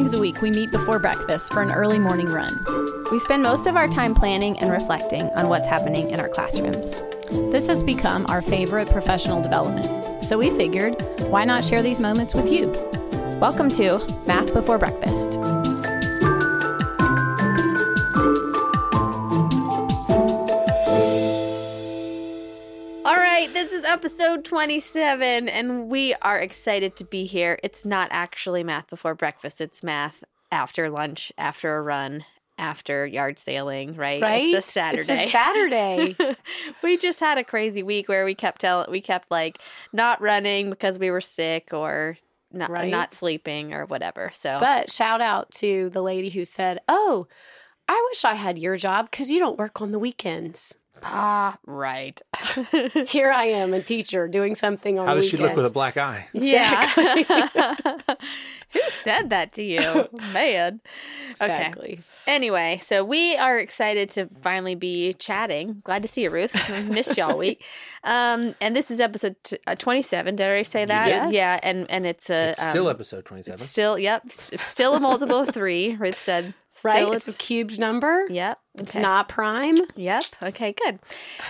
mornings a week, we meet before breakfast for an early morning run. We spend most of our time planning and reflecting on what's happening in our classrooms. This has become our favorite professional development. So we figured, why not share these moments with you? Welcome to Math Before Breakfast. Episode 27, and we are excited to be here. It's not actually math before breakfast, it's math after lunch, after a run, after yard sailing, right? Right? It's a Saturday. It's a Saturday. we just had a crazy week where we kept telling we kept like not running because we were sick or not Right. not sleeping or whatever. So but shout out to the lady who said, Oh, I wish I had your job because you don't work on the weekends. Ah, right. Here I am, a teacher doing something on How does she weekends. look with a black eye? Yeah. Who said that to you? Man. Exactly. Anyway, so we are excited to finally be chatting. Glad to see you, Ruth. We missed you all week. Um, and this is episode t- uh, 27. Did I already say that? Yes. Yeah. And, and it's a. It's still um, episode 27. Still, yep. s- Still a multiple of three. Ruth said. Right? Still It's a cubed number. Yep. It's okay. not prime. Yep. Okay, good.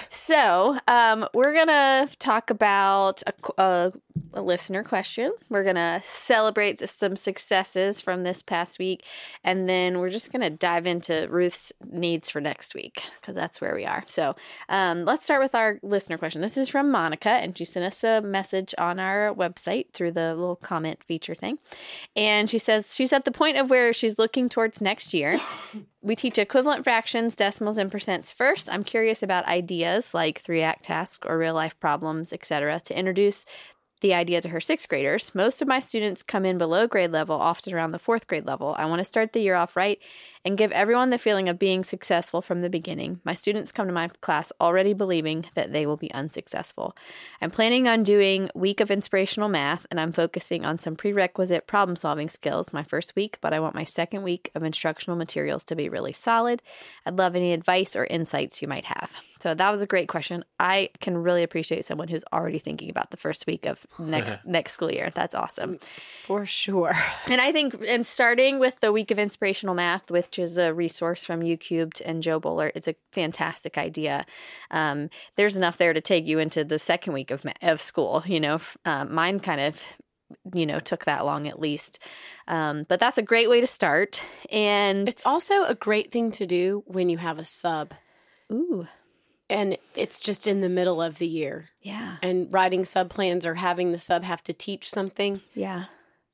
So, um, we're going to talk about a, a, a listener question. We're going to celebrate some successes from this past week. And then we're just going to dive into Ruth's needs for next week because that's where we are. So, um, let's start with our listener question. This is from Monica, and she sent us a message on our website through the little comment feature thing. And she says she's at the point of where she's looking towards next year. We teach equivalent fractions, decimals, and percents first. I'm curious about ideas like three act tasks or real life problems, etc., to introduce the idea to her sixth graders. Most of my students come in below grade level, often around the fourth grade level. I want to start the year off right and give everyone the feeling of being successful from the beginning. My students come to my class already believing that they will be unsuccessful. I'm planning on doing week of inspirational math and I'm focusing on some prerequisite problem solving skills my first week, but I want my second week of instructional materials to be really solid. I'd love any advice or insights you might have. So that was a great question. I can really appreciate someone who's already thinking about the first week of next next school year. That's awesome. For sure. And I think, and starting with the week of inspirational math, which is a resource from YouCubed and Jo Boaler, it's a fantastic idea. Um, there's enough there to take you into the second week of of school. You know, um, mine kind of, you know, took that long at least. Um, but that's a great way to start. And It's also a great thing to do when you have a sub ooh, and it's just in the middle of the year. yeah, And writing sub plans or having the sub have to teach something. yeah,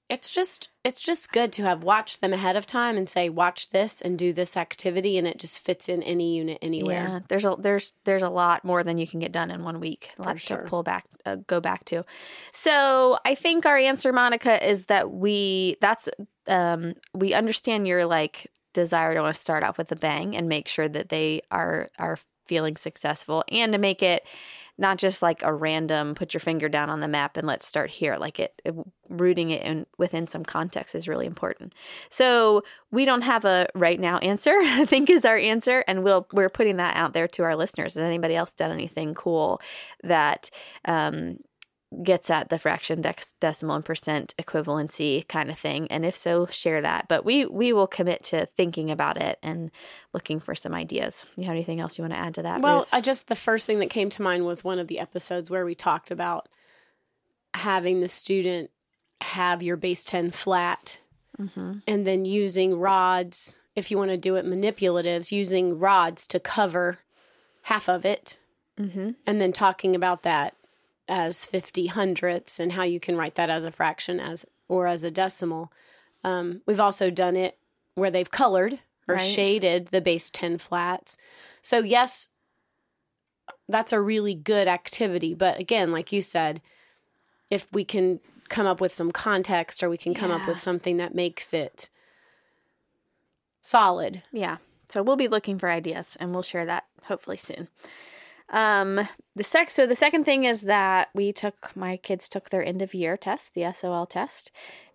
It's just it's just good to have watched them ahead of time and say watch this and do this activity and it just fits in any unit anywhere. Yeah, there's a there's there's a lot more than you can get done in one week. A lot sure. to pull back, uh, go back to. So I think our answer, Monica, is that we that's um we understand your like desire to want to start off with a bang and make sure that they are are feeling successful and to make it not just like a random put your finger down on the map and let's start here. Like it, it rooting it in within some context is really important. So we don't have a right now answer i think is our answer and we'll we're putting that out there to our listeners. Has anybody else done anything cool that um gets at the fraction dex- decimal and percent equivalency kind of thing and if so share that. But we we will commit to thinking about it and looking for some ideas. You have anything else you want to add to that Well, Ruth? I just the first thing that came to mind was one of the episodes where we talked about having the student have your base 10 flat mm-hmm. and then using rods if you want to do it manipulatives using rods to cover half of it mm-hmm. and then talking about that as 50 hundredths and how you can write that as a fraction as or as a decimal um, we've also done it where they've colored or Right. shaded the base 10 flats so yes that's a really good activity but again like you said if we can come up with some context or we can come up with something that makes it solid Yeah. So we'll be looking for ideas and we'll share that hopefully soon. Um the sec so the second thing is that we took my kids took their end of year test, the SOL test.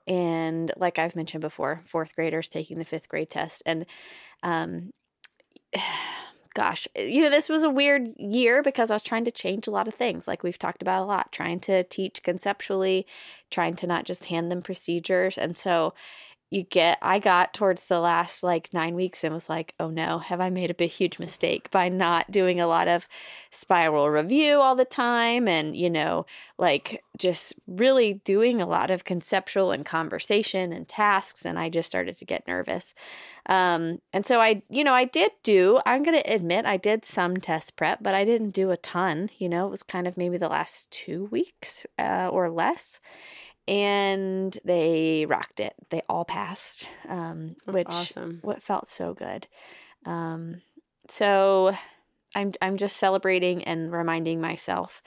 And like I've mentioned before, fourth graders taking the fifth grade test. And um gosh, you know, this was a weird year because I was trying to change a lot of things, like we've talked about a lot, trying to teach conceptually, trying to not just hand them procedures. And so you get i got towards the last like nine weeks and was like oh no have i made a big huge mistake by not doing a lot of spiral review all the time? And you know like just really doing a lot of conceptual and conversation and tasks and i just started to get nervous. Um, and so i you know i did do i'm going to admit i did some test prep but i didn't do a ton you know it was kind of maybe the last two weeks uh, or less and they rocked it. They all passed, um, which awesome. What felt so good. Um, so I'm I'm just celebrating and reminding myself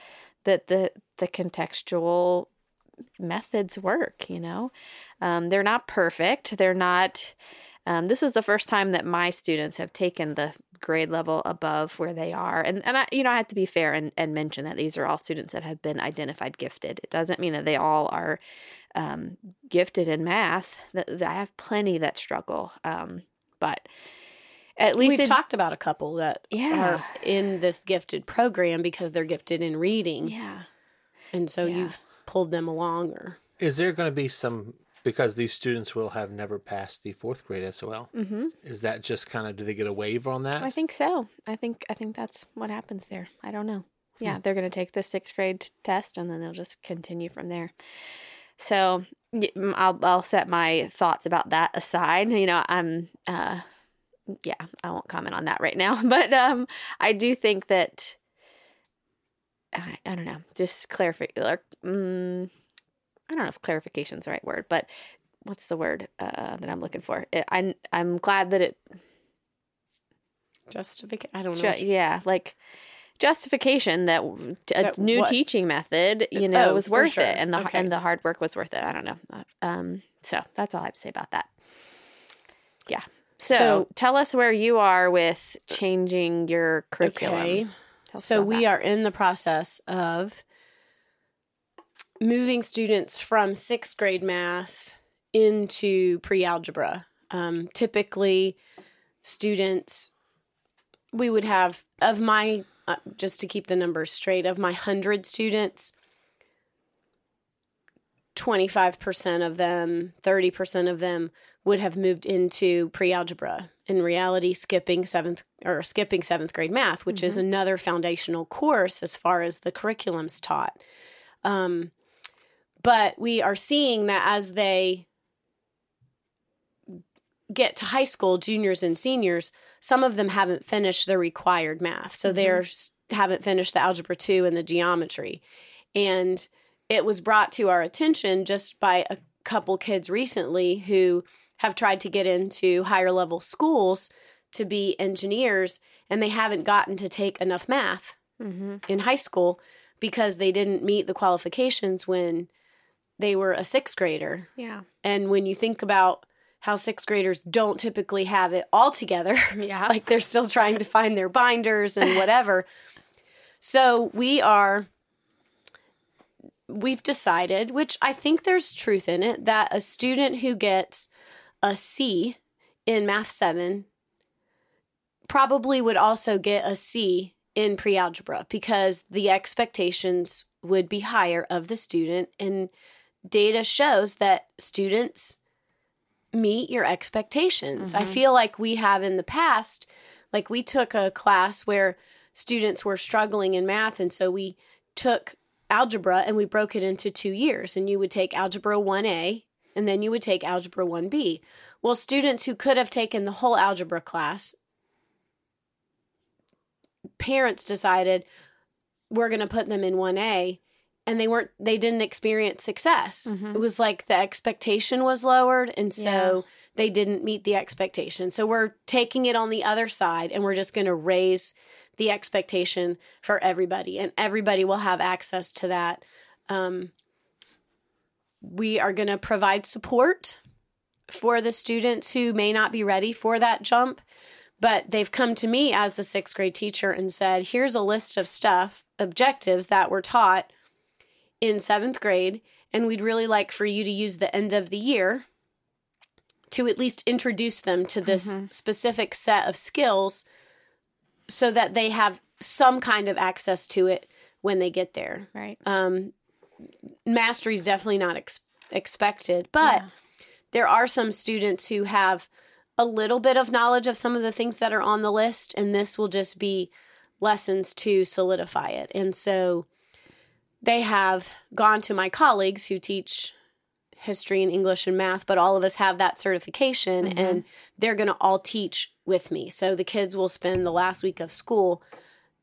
that the the contextual methods work. You know, um, they're not perfect. They're not. Um, this was the first time that my students have taken the grade level above where they are. And and I you know, I have to be fair and, and mention that these are all students that have been identified gifted. It doesn't mean that they all are um, gifted in math. That, that, I have plenty that struggle. Um, but at least we've it, talked about a couple that yeah. are in this gifted program because they're gifted in reading. Yeah. And so Yeah. you've pulled them along or Is there going to be some because these students will have never passed the fourth grade SOL? Mm-hmm. Is that just kind of do they get a waiver on that? I think so. I think I think that's what happens there. I don't know. Yeah, they're going to take the sixth grade test and then they'll just continue from there. So I'll I'll set my thoughts about that aside. You know, I'm uh, yeah, I won't comment on that right now. But um, I do think that I, I don't know, just clarify. Um, I don't know if clarification is the right word, but what's the word uh, that I'm looking for? It, I'm I'm glad that it justification. I don't know. Ju- yeah, like justification that a That new what? teaching method, you know, Oh, was worth sure. it, and the Okay. and the hard work was worth it. I don't know. Uh, Um, so that's all I have to say about that. Yeah. So, So- tell us where you are with changing your curriculum. Okay. So we that. are in the process of moving students from sixth grade math into pre algebra. Um, typically, students, we would have, of my, uh, just to keep the numbers straight, of my 100 students, 25% of them, 30% of them would have moved into pre-algebra. In reality, skipping seventh or skipping seventh grade math, which is another foundational course as far as the curriculum's taught. Um, but we are seeing that as they get to high school, juniors and seniors, some of them haven't finished the required math. So they're s- haven't finished the algebra 2 and the geometry. And it was brought to our attention just by a couple kids recently who have tried to get into higher level schools to be engineers and they haven't gotten to take enough math Mm-hmm. in high school because they didn't meet the qualifications when they were a sixth grader. Yeah. And when you think about how sixth graders don't typically have it all together, Yeah. like they're still trying to find their binders and whatever. so we are, we've decided, which I think there's truth in it, that a student who gets a C in Math 7 probably would also get a C in pre algebra because the expectations would be higher of the student. And data shows that students meet your expectations. I mm-hmm. feel like we have in the past, like we took a class where students were struggling in math. And so we took algebra and we broke it into two years. And you would take algebra 1A and then you would take algebra 1B. Well, students who could have taken the whole algebra class, parents decided we're going to put them in 1A and they weren't they didn't experience success. Mhm. It was like the expectation was lowered and so Yeah. they didn't meet the expectation. So we're taking it on the other side and we're just going to raise the expectation for everybody and everybody will have access to that. Um, we are going to provide support for the students who may not be ready for that jump but they've come to me as the sixth grade teacher and said here's a list of stuff objectives that were taught in seventh grade and we'd really like for you to use the end of the year to at least introduce them to this specific set of skills so that they have some kind of access to it when they get there Right. um, mastery is definitely not ex- expected, but Yeah. there are some students who have a little bit of knowledge of some of the things that are on the list, and this will just be lessons to solidify it. And so they have gone to my colleagues who teach history and English and math, but all of us have that certification Mm-hmm. and they're going to all teach with me. So the kids will spend the last week of school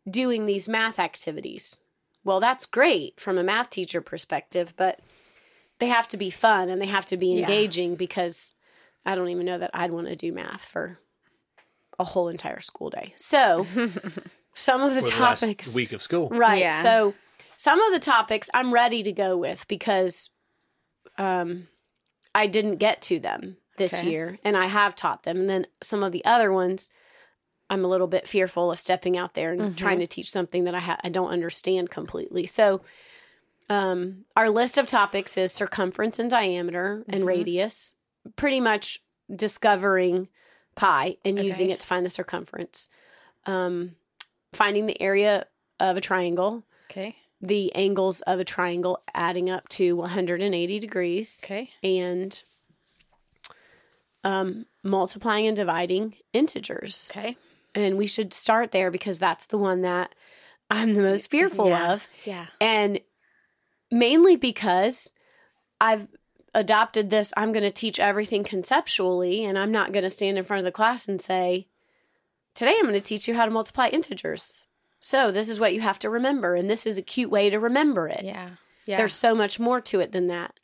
doing these math activities. Well, that's great from a math teacher perspective, but they have to be fun and they have to be Yeah. engaging because I don't even know that I'd want to do math for a whole entire school day. So some of the For the last topics week of school. Right. Yeah. So some of the topics I'm ready to go with because um, I didn't get to them this Okay. year and I have taught them. And then some of the other ones, I'm a little bit fearful of stepping out there and trying to teach something that I, ha- I don't understand completely. So um, our list of topics is circumference and diameter and radius, pretty much discovering pi and using it to find the circumference. Um, finding the area of a triangle, Okay. The angles of a triangle adding up to 180 degrees, Okay. and um, multiplying and dividing integers. Okay. And we should start there because that's the one that I'm the most fearful Yeah. of. Yeah. And mainly because I've adopted this, I'm going to teach everything conceptually, and I'm not going to stand in front of the class and say, Today I'm going to teach you how to multiply integers. So this is what you have to remember, and this is a cute way to remember it. Yeah. Yeah. There's so much more to it than that.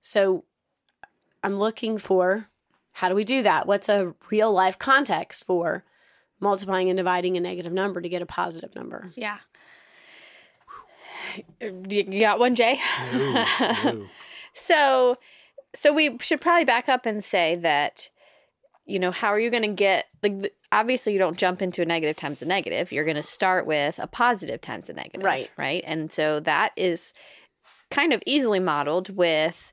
So I'm looking for how do we do that? What's a real life context for multiplying and dividing a negative number to get a positive number? yeah. You got one, Jay? No, no. So, so we should probably back up and say that, you know, how are you going to get like obviously you don't jump into a negative times a negative. You're going to start with a positive times a negative, Right. Right, and so that is kind of easily modeled with,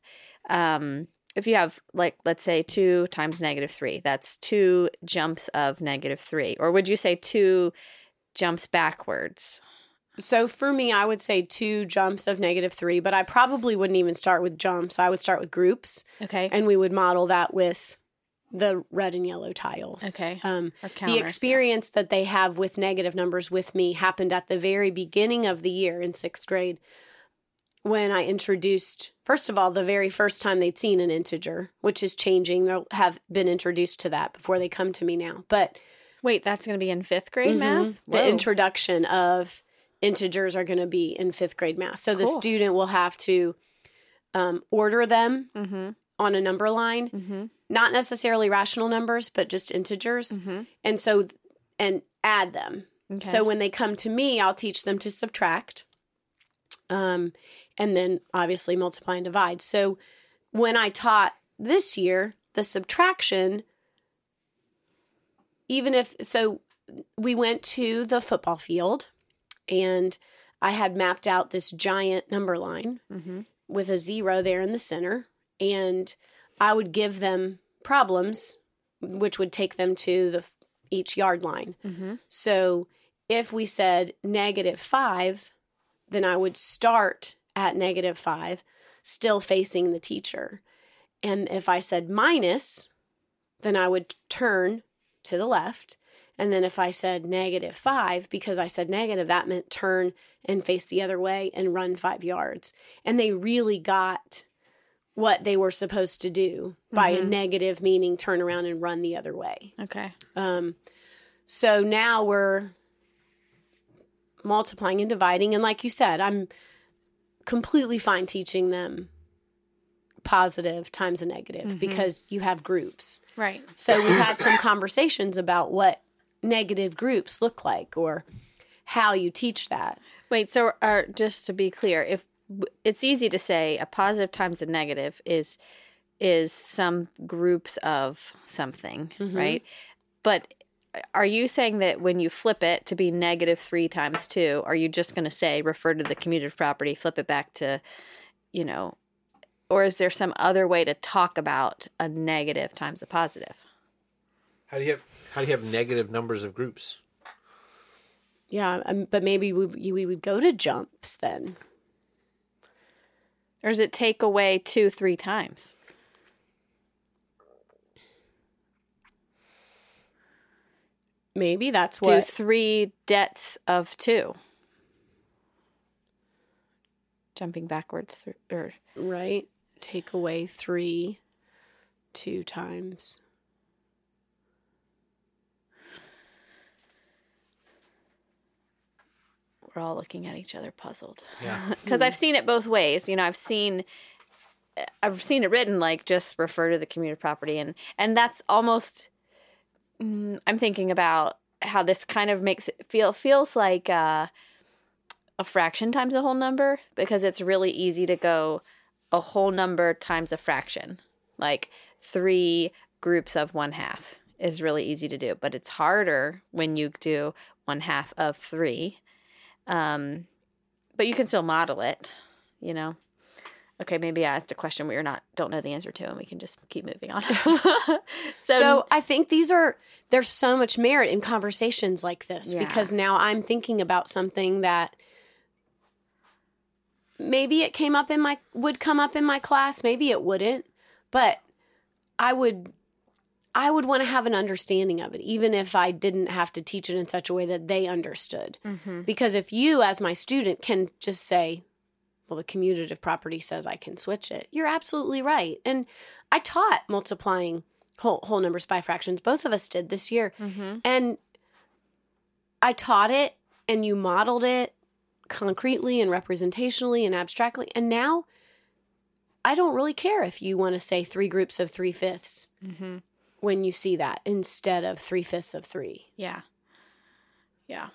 um, if you have like let's say two times negative three, that's two jumps of negative three, or would you say two jumps backwards? So for me, I would say two jumps of negative three, but I probably wouldn't even start with jumps. I would start with groups, Okay. and we would model that with the red and yellow tiles. Okay. Um, Or the counters, yeah. experience that they have with negative numbers with me happened at the very beginning of the year in sixth grade when I introduced, first of all, the very first time they'd seen an integer, which is changing. They'll have been introduced to that before they come to me now. But Wait, that's going to be in fifth grade Mhm. math. The introduction of integers are going to be in fifth grade math. So the student will have to um, order them Mm-hmm. On a number line, Mm-hmm. not necessarily rational numbers, but just integers. Mm-hmm. And so, and add them. Okay. So when they come to me, I'll teach them to subtract. Um, and then obviously multiply and divide. So when I taught this year, the subtraction, even if so we went to the football field and I had mapped out this giant number line Mm-hmm. with a zero there in the center. And I would give them problems, which would take them to the each yard line. Mm-hmm. So if we said negative five, then I would start at negative five, still facing the teacher. And if I said minus, then I would turn to the left. And then if I said negative five, because I said negative, that meant turn and face the other way and run five yards. And they really got what they were supposed to do by a Mhm. negative, meaning turn around and run the other way. Okay. Um, so now we're multiplying and dividing. And like you said, I'm completely fine teaching them positive times a negative because you have groups. Right. So we've had some conversations about what negative groups look like or how you teach that. Wait. So, uh, just to be clear, if it's easy to say a positive times a negative is is some groups of something, Mhm. right? But are you saying that when you flip it to be negative three times two, are you just going to say refer to the commutative property, flip it back to, you know, or is there some other way to talk about a negative times a positive? How do you have how do you have negative numbers of groups? Yeah, um, but maybe we, we would go to jumps then. Or does it take away two, three times? Maybe that's what. Do three debts of two. Jumping backwards through, or. Right. Take away three, two times. We're all looking at each other puzzled. Yeah. because I've seen it both ways. You know, I've seen I've seen it written like just refer to the commutative property, and and that's almost. mm, I'm thinking about how this kind of makes it feel feels like uh, a fraction times a whole number because it's really easy to go a whole number times a fraction, like three groups of one half is really easy to do, but it's harder when you do one half of three. Um, but you can still model it, you know. Okay, maybe I asked a question we are not don't know the answer to, and we can just keep moving on. so, So, I think these are there's so much merit in conversations like this Yeah. because now I'm thinking about something that maybe it came up in my would come up in my class, maybe it wouldn't, but I would I would want to have an understanding of it even if I didn't have to teach it in such a way that they understood. Mm-hmm. Because if you as my student can just say, well, the commutative property says I can switch it. You're absolutely right. And I taught multiplying whole, whole numbers by fractions. Both of us did this year. Mm-hmm. And I taught it and you modeled it concretely and representationally and abstractly. And now I don't really care if you want to say three groups of three fifths mm-hmm. When you see that instead of three fifths of three. yeah, yeah.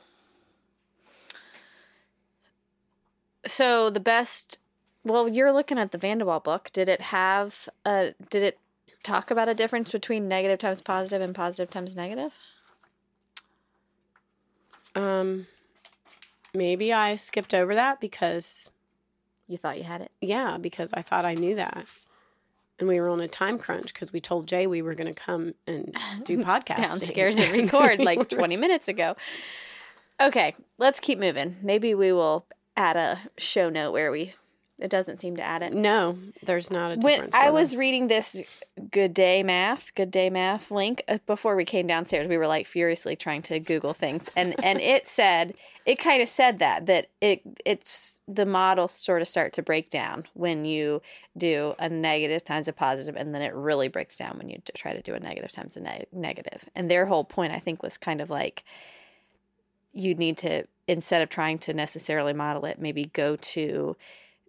So the best. Well, you're looking at the Van de Walle book. Did it have a? Did it talk about a difference between negative times positive and positive times negative? Um, maybe I skipped over that because You thought you had it. Yeah, because I thought I knew that. And we were on a time crunch because we told Jay we were going to come and do podcasting downstairs and record like 20 minutes ago. Okay, let's keep moving. Maybe we will add a show note where we it doesn't seem to add it. No, there's not a When. I was them. reading this Good Day Math, Good Day Math link uh, before we came downstairs, we were like furiously trying to Google things, and and it said it kind of said that that it it's the models sort of start to break down when you do a negative times a positive, and then it really breaks down when you try to do a negative times a neg- negative. And their whole point, I think, was kind of like you'd need to instead of trying to necessarily model it, maybe go to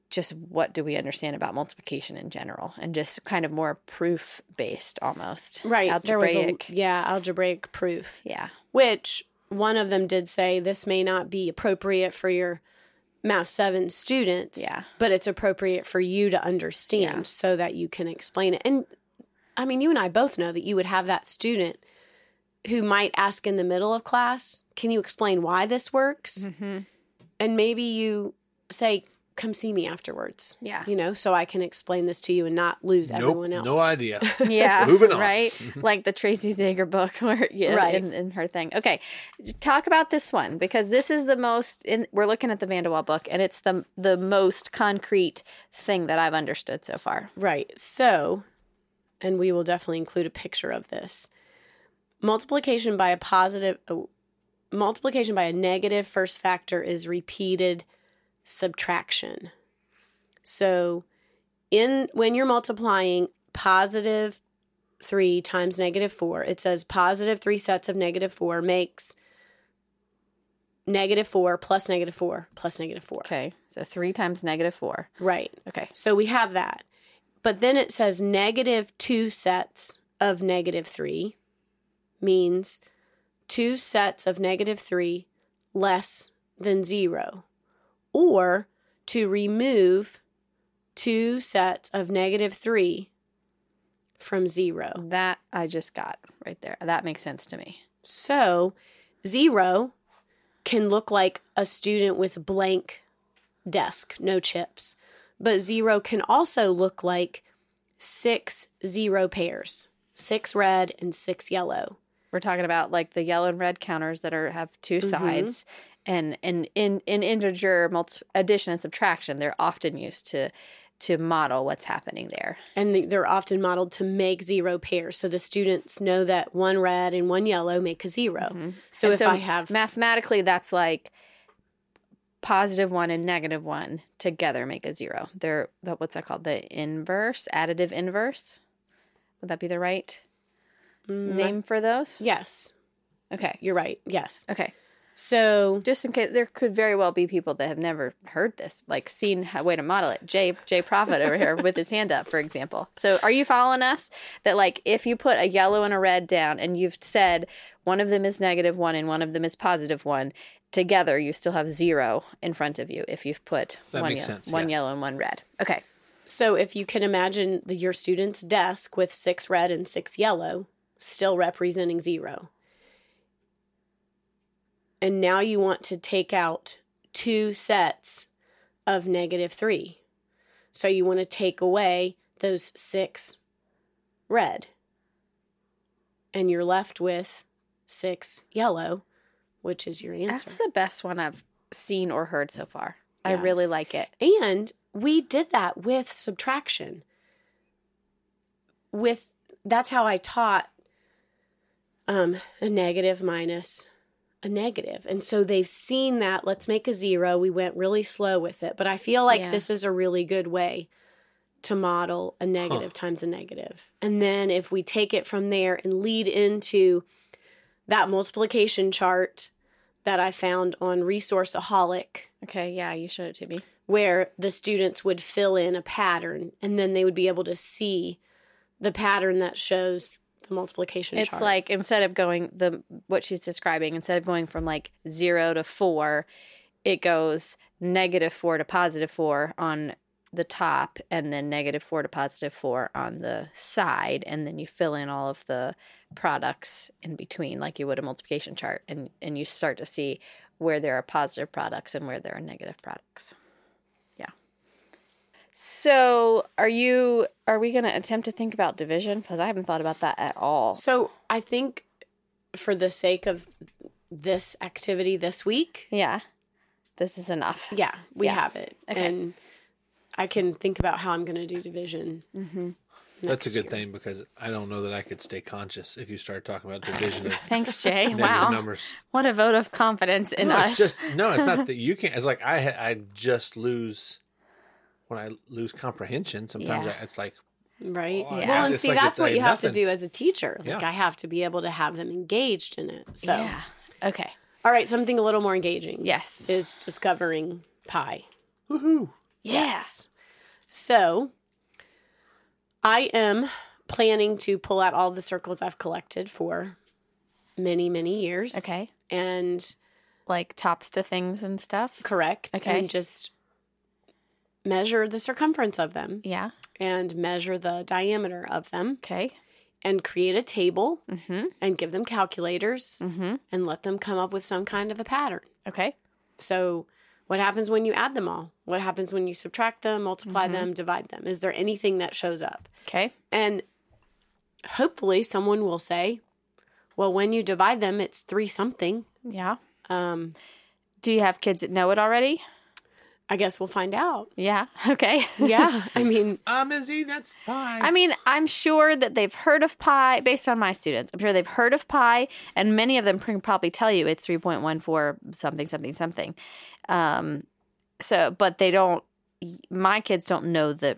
just what do we understand about multiplication in general and just kind of more proof based almost right. Was a algebraic yeah algebraic proof, yeah which one of them did say this may not be appropriate for your math seven students. Yeah. but it's appropriate for you to understand Yeah. so that you can explain it. And I mean, you and I both know that you would have that student who might ask in the middle of class, "Can you explain why this works?" mm-hmm. and maybe you say come see me afterwards Yeah. you know so i can explain this to you and not lose everyone else no idea. yeah Moving on. right like the tracy zager book where yeah Right. in, in her thing okay talk about this one because this is the most in we're looking at the Van de Walle book and it's the the most concrete thing that i've understood so far right so and we will definitely include a picture of this multiplication by a positive oh, multiplication by a negative first factor is repeated subtraction. So in when you're multiplying positive 3 times negative 4 it says positive 3 sets of negative 4 makes negative 4 plus negative 4 plus negative 4 okay so three times negative four. Right. Okay. So we have that. But then it says negative two sets of negative three means two sets of negative three less than zero. Or to remove two sets of negative three from zero. that i just got right there that makes sense to me So zero can look like a student with blank desk, no chips. But zero can also look like six zero pairs, six red and six yellow. We're talking about like the yellow and red counters that are have 2 mm-hmm. sides, and and in in integer multi- addition and subtraction, they're often used to to model what's happening there. And the- they're often modeled to make zero pairs. So the students know that one red and one yellow make a 0 So Mm-hmm. And if I have mathematically, that's like positive one and negative one together make a zero. They're the- what's that called? The inverse, additive inverse. Would that be the right Mm, name for those? yes, Okay, you're right. Yes. Okay, So just in case there could very well be people that have never heard this, like seen a way to model it. Jay Jay Prophet over here with his hand up, for example. So, are you following us? That like if you put a yellow and a red down, and you've said one of them is negative one and one of them is positive one, together you still have zero in front of you. If you've put That one makes yellow, sense, one yes. yellow and one red. Okay. So if you can imagine the, your student's desk with six red and six yellow, still representing zero. And now you want to take out two sets of negative three. So you want to take away those six red. And you're left with six yellow, which is your answer. That's the best one I've seen or heard so far. I really like it. And we did that with subtraction. With that's how I taught um, a negative minus a negative. And so they've seen that. Let's make a zero. We went really slow with it. But I feel like Yeah. this is a really good way to model a negative times a negative. And then if we take it from there and lead into that multiplication chart that I found on Resourceaholic Okay, yeah, you showed it to me. where the students would fill in a pattern and then they would be able to see the pattern that shows the multiplication It's chart. like instead of going the what she's describing, instead of going from like zero to four, it goes negative four to positive four on the top, and then negative four to positive four on the side, and then you fill in all of the products in between, like you would a multiplication chart, and and you start to see where there are positive products and where there are negative products. Yeah. So, are you are we going to attempt to think about division because I haven't thought about that at all. so I think for the sake of this activity this week, Yeah. This is enough. yeah, we Yeah. have it. Okay. And I can think about how I'm going to do division. Mm-hmm. That's a good year. thing because I don't know that I could stay conscious if you start talking about division of Thanks, Jay. wow. numbers. What a vote of confidence in no, us. it's just no. It's not that you can't. It's like I I just lose when I lose comprehension. Sometimes Yeah. I, it's like Right. Oh, Yeah. Well, and it's see, like that's what a you have to do as a teacher. Like, Yeah. I have to be able to have them engaged in it. So, yeah. Okay. all right, something a little more engaging. Yes. Is discovering pi. woohoo. Yes. So, I am planning to pull out all the circles I've collected for many, many years. Okay. And Like tops to things and stuff. correct. Okay. And just measure the circumference of them Yeah. and measure the diameter of them Okay. and create a table Mm-hmm. and give them calculators Mm-hmm. and let them come up with some kind of a pattern. Okay. So, what happens when you add them all? What happens when you subtract them, multiply Mm-hmm. them, divide them? Is there anything that shows up? Okay. And hopefully, someone will say, well, when you divide them, it's three something. Yeah. Um, Do you have kids that know it already? I guess we'll find out. Yeah. Okay. Yeah. I mean, Um, Izzy, that's fine. I mean, I'm sure that they've heard of pi based on my students. I'm sure they've heard of pi, and many of them can probably tell you it's 3.14 something, something, something. Um, so, but they don't, my kids don't know the,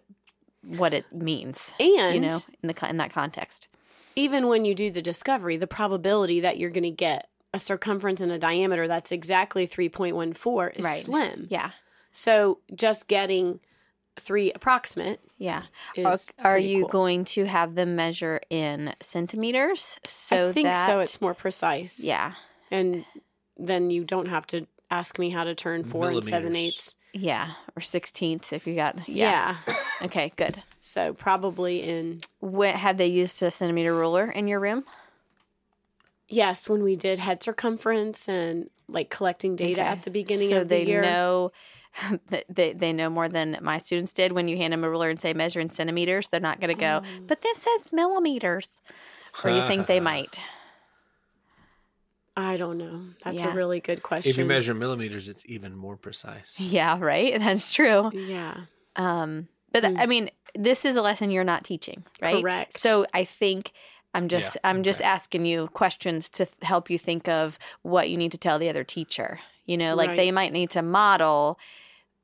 what it means, and you know, in the, in that context. even when you do the discovery, the probability that you're going to get a circumference and a diameter that's exactly 3.14 is Right. slim. Yeah. So, just getting three approximate Yeah. is Are, are you cool. going to have them measure in centimeters? So I think that, so. It's more precise. yeah. and then you don't have to ask me how to turn four and seven eighths. Yeah. Or sixteenths if you got, yeah. Yeah. Okay, good. so probably in What, have they used a centimeter ruler in your room? yes, when we did head circumference and like collecting data Okay. at the beginning so of the they year. know that they, they know more than my students did when you hand them a ruler and say measure in centimeters they're not going to go Oh. but this says millimeters or you think they might I don't know. That's Yeah. a really good question. if you measure millimeters, it's even more precise. yeah right that's true yeah. um But th- I mean, this is a lesson you're not teaching, right? Correct. So I think I'm just Yeah, I'm just asking you questions to th- help you think of what you need to tell the other teacher. You know, like Right. they might need to model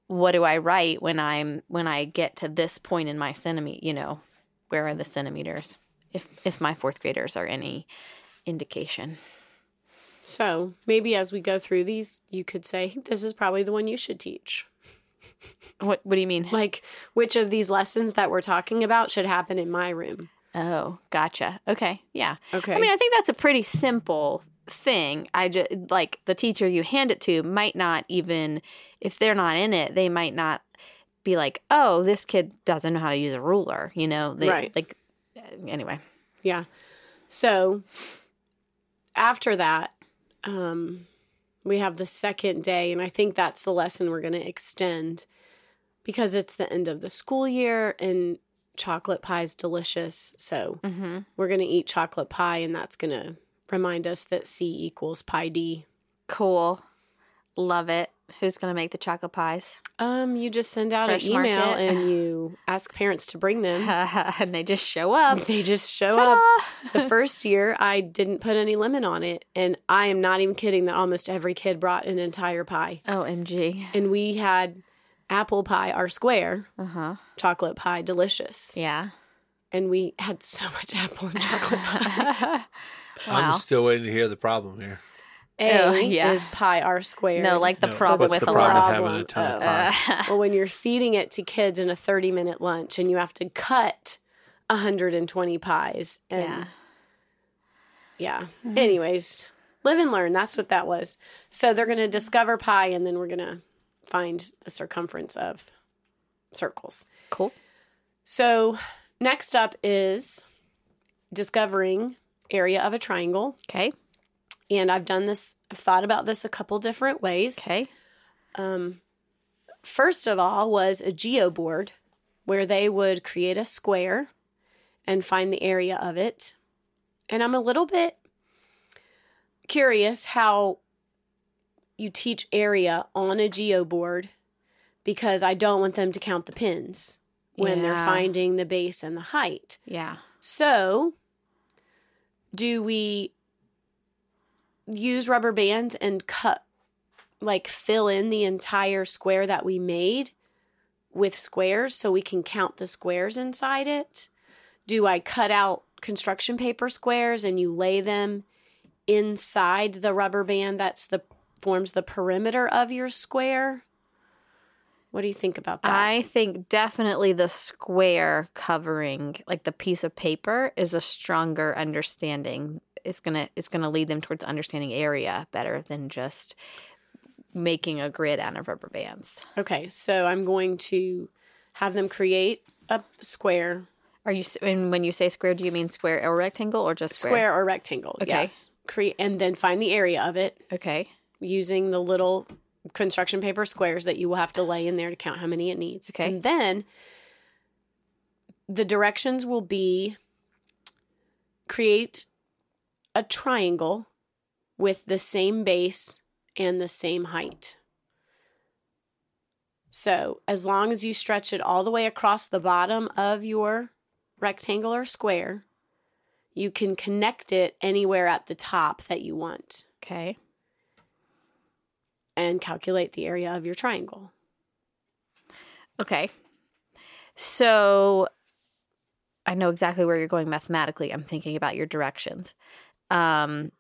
what do I write when I'm when I get to this point in my centimeter, you know, where are the centimeters? If if my fourth graders are any indication. So maybe as we go through these, you could say, this is probably the one you should teach. What what do you mean? Like, which of these lessons that we're talking about should happen in my room? Oh, gotcha. Okay. Yeah. Okay. I mean, I think that's a pretty simple thing. I just like the teacher you hand it to might not even if they're not in it, they might not be like, "Oh, this kid doesn't know how to use a ruler," you know? They, Right. Like uh, anyway. Yeah. So after that, um, we have the second day, and I think that's the lesson we're going to extend because it's the end of the school year and chocolate pie is delicious. So Mhm. we're going to eat chocolate pie, and that's going to remind us that C equals pi D. Cool. Love it. Who's going to make the chocolate pies? Um, you just send out Fresh an email market. and you ask parents to bring them. and they just show up. they just show Ta-da! up. the first year I didn't put any lemon on it. And I am not even kidding that almost every kid brought an entire pie. OMG. And we had apple pie, our square, Uh-huh. chocolate pie, delicious. Yeah. And we had so much apple and chocolate pie. wow. I'm still waiting to hear the problem here. A Oh, yeah. is pie r squared. No, like the No, problem with the a problem lot. of having a ton of Oh. pie? Uh, uh, well, when you're feeding it to kids in a 30 minute lunch and you have to cut 120 pies. And yeah. Yeah. Mm-hmm. Anyways, live and learn. That's what that was. So they're going to discover pi and then we're going to find the circumference of circles. Cool. So next up is discovering area of a triangle. Okay. And I've done this, I've thought about this a couple different ways. Okay. Um, first of all, was a geoboard where they would create a square and find the area of it. And I'm a little bit curious how you teach area on a geoboard because I don't want them to count the pins when they're finding the base and the height. Yeah. So, do we use rubber bands and cut, like fill in the entire square that we made with squares so we can count the squares inside it? Do I cut out construction paper squares and you lay them inside the rubber band that's the forms the perimeter of your square? What do you think about that? I think definitely the square covering, like the piece of paper, is a stronger understanding. It's gonna it's gonna lead them towards understanding area better than just making a grid out of rubber bands. okay, so I'm going to have them create a square Are you and when you say square, do you mean square or rectangle or just square? square or rectangle. Okay. Yes. Create and then find the area of it Okay. using the little construction paper squares that you will have to lay in there to count how many it needs. Okay. And then the directions will be create a triangle with the same base and the same height. So, as long as you stretch it all the way across the bottom of your rectangular square, you can connect it anywhere at the top that you want Okay. And calculate the area of your triangle. Okay. So I know exactly where you're going mathematically. I'm thinking about your directions. Um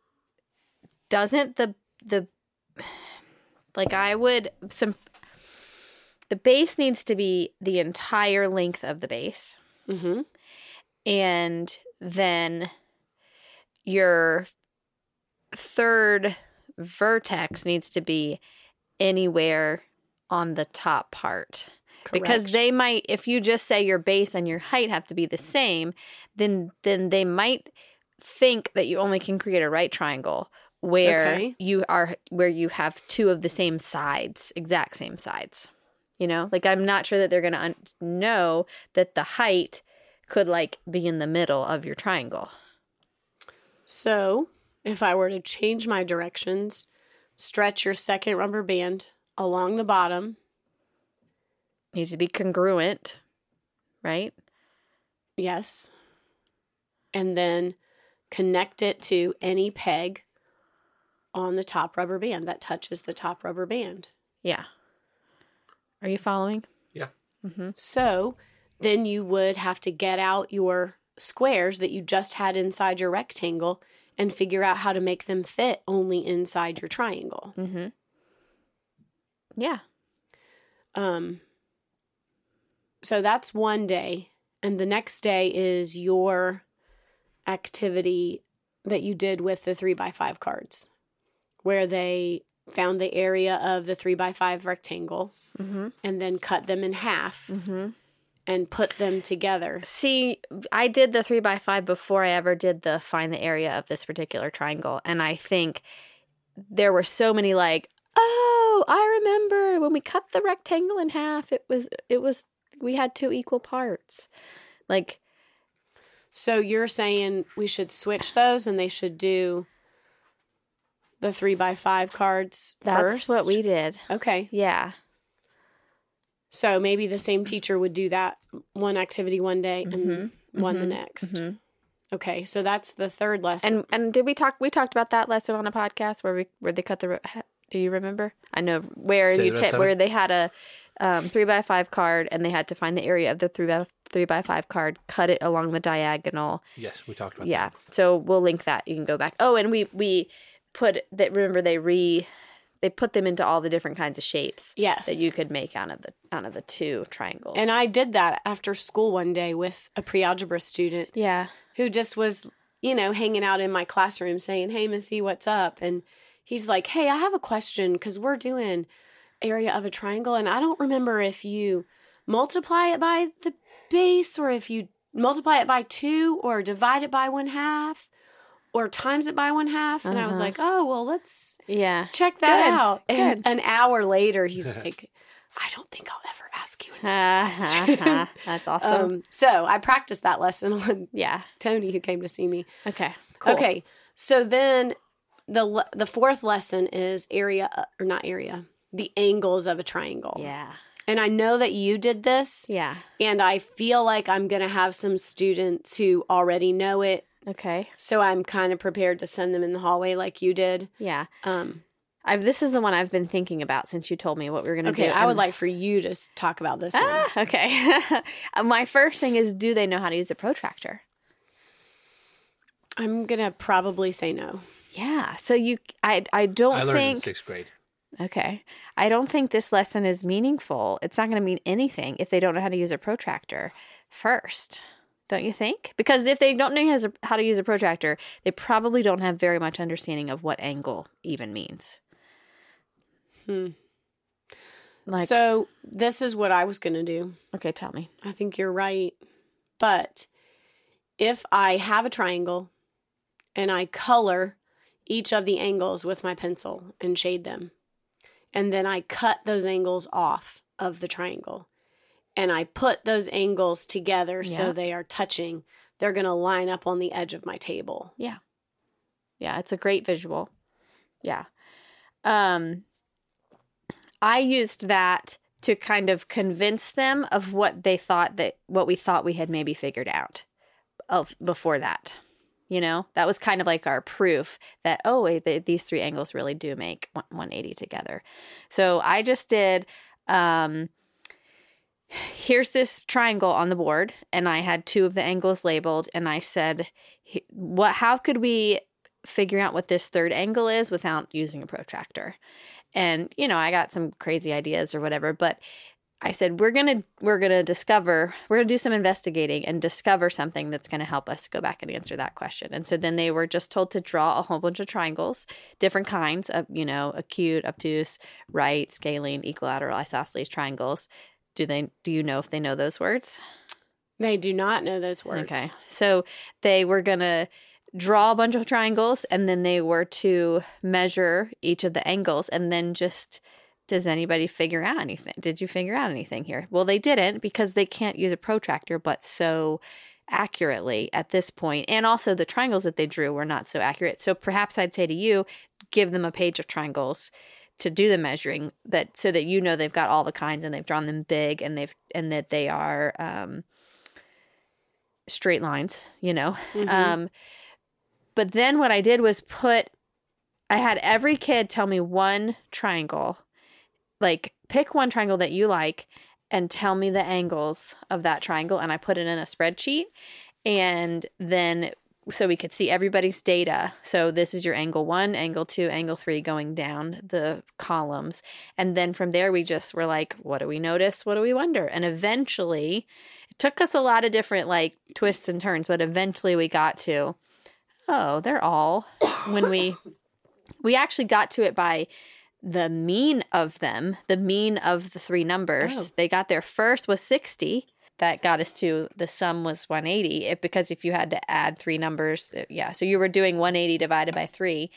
doesn't the the like I would some the base needs to be the entire length of the base Mm-hmm. and then your third vertex needs to be anywhere on the top part. Because they might if you just say your base and your height have to be the same then then they might think that you only can create a right triangle where Okay. you are where you have two of the same sides exact same sides you know? Like i'm not sure that they're going to un- know that the height could like be in the middle of your triangle. So, if I were to change my directions, stretch your second rubber band along the bottom, needs to be congruent right? Yes. And then connect it to any peg on the top rubber band that touches the top rubber band. Yeah. Are you following? Yeah. Mm-hmm. So then you would have to get out your squares that you just had inside your rectangle and figure out how to make them fit only inside your triangle. Mm-hmm. Yeah. Um, so that's one day. And the next day is your activity that you did with the three by five cards, where they found the area of the three by five rectangle Mm-hmm. and then cut them in half Mm-hmm. And put them together. See, I did the three by five before I ever did the find the area of this particular triangle. And I think there were so many like, oh, I remember when we cut the rectangle in half, it was, it was, we had two equal parts. Like, So you're saying we should switch those and they should do the three by five cards that's first? what we did. Okay. Yeah. So maybe the same teacher would do that one activity one day and one the next. Mhm. Okay, so that's the third lesson. And and did we talk? We talked about that lesson on a podcast where we where they cut the. Do you remember? I know where Say you the rest ta- of where they had a um, three by five card and they had to find the area of the three by three by five card, cut it along the diagonal. Yes, we talked about that. Yeah. So we'll link that. You can go back. Oh, and we we put that. Remember they re they put them into all the different kinds of shapes. Yes. That you could make out of the out of the two triangles. and I did that after school one day with a pre-algebra student yeah who just was, you know, hanging out in my classroom saying, "Hey, Missy, what's up?" And he's like, "Hey, I have a question cuz we're doing area of a triangle and I don't remember if you multiply it by the base or if you multiply it by 2 or divide it by 1 half or times it by 1 half." And I was Uh-huh. like, "Oh, well, let's yeah. check that Good, out." And good. an hour later, he's like, "I don't think I'll ever ask you another question." That's awesome. Um, so I practiced that lesson on yeah. Tony, who came to see me. Okay. Cool. Okay, so then the the fourth lesson is area or not area, the angles of a triangle. Yeah. And I know that you did this, Yeah. and I feel like I'm going to have some students who already know it. Okay. So I'm kind of prepared to send them in the hallway like you did. Yeah. Um, I've this is the one I've been thinking about since you told me what we were going to do. okay, I would like for you to talk about this one. Ah, okay. Uh, My first thing is do they know how to use a protractor? I'm going to probably say no. Yeah. So you I I don't I learned in think sixth grade. Okay. I don't think this lesson is meaningful. It's not going to mean anything if they don't know how to use a protractor first. Don't you think? Because if they don't know how to- use a protractor, they probably don't have very much understanding of what angle even means. Hmm. Like, so this is what I was going to do. okay, tell me. I think you're right. But if I have a triangle and I color each of the angles with my pencil and shade them, and then I cut those angles off of the triangle and I put those angles together Yeah. so they are touching, they're going to line up on the edge of my table. Yeah, Yeah, it's a great visual. Yeah. Um I used that to kind of convince them of what they thought that what we thought we had maybe figured out of before that. You know, that was kind of like our proof that oh, wait, these three angles really do make 180 together. So I just did um here's this triangle on the board and I had two of the angles labeled and I said what how could we figure out what this third angle is without using a protractor? And you know, I got some crazy ideas or whatever, but I said we're to we're to discover we're to do some investigating and discover something that's to help us go back and answer that question. And so then they were just told to draw a whole bunch of triangles, different kinds of, you know, acute, obtuse, right, scalene, equilateral, isosceles triangles. Do they do you know if they know those words? They do not know those words. Okay. So they were going to draw a bunch of triangles and then they were to measure each of the angles and then just does anybody figure out anything? Did you figure out anything here? Well, they didn't because they can't use a protractor but so accurately at this point. And also the triangles that they drew were not so accurate. So perhaps I'd say to you, give them a page of triangles to do the measuring that so that you know they've got all the kinds and they've drawn them big and they've and that they are um straight lines, you know. Um, but then what I did was put, I had every kid tell me one triangle, like pick one triangle that you like and tell me the angles of that triangle. And I put it in a spreadsheet. And then so we could see everybody's data. So this is your angle one, angle two, angle three going down the columns. And then from there, we just were like, what do we notice? What do we wonder? And eventually, it took us a lot of different like twists and turns, but eventually we got to, oh, they're all when we we actually got to it by the mean of them, the mean of the three numbers. Oh. They got there first was 60. That got us to the sum was 180. It, because if you had to add three numbers, uh, yeah. So you were doing 180 divided by three.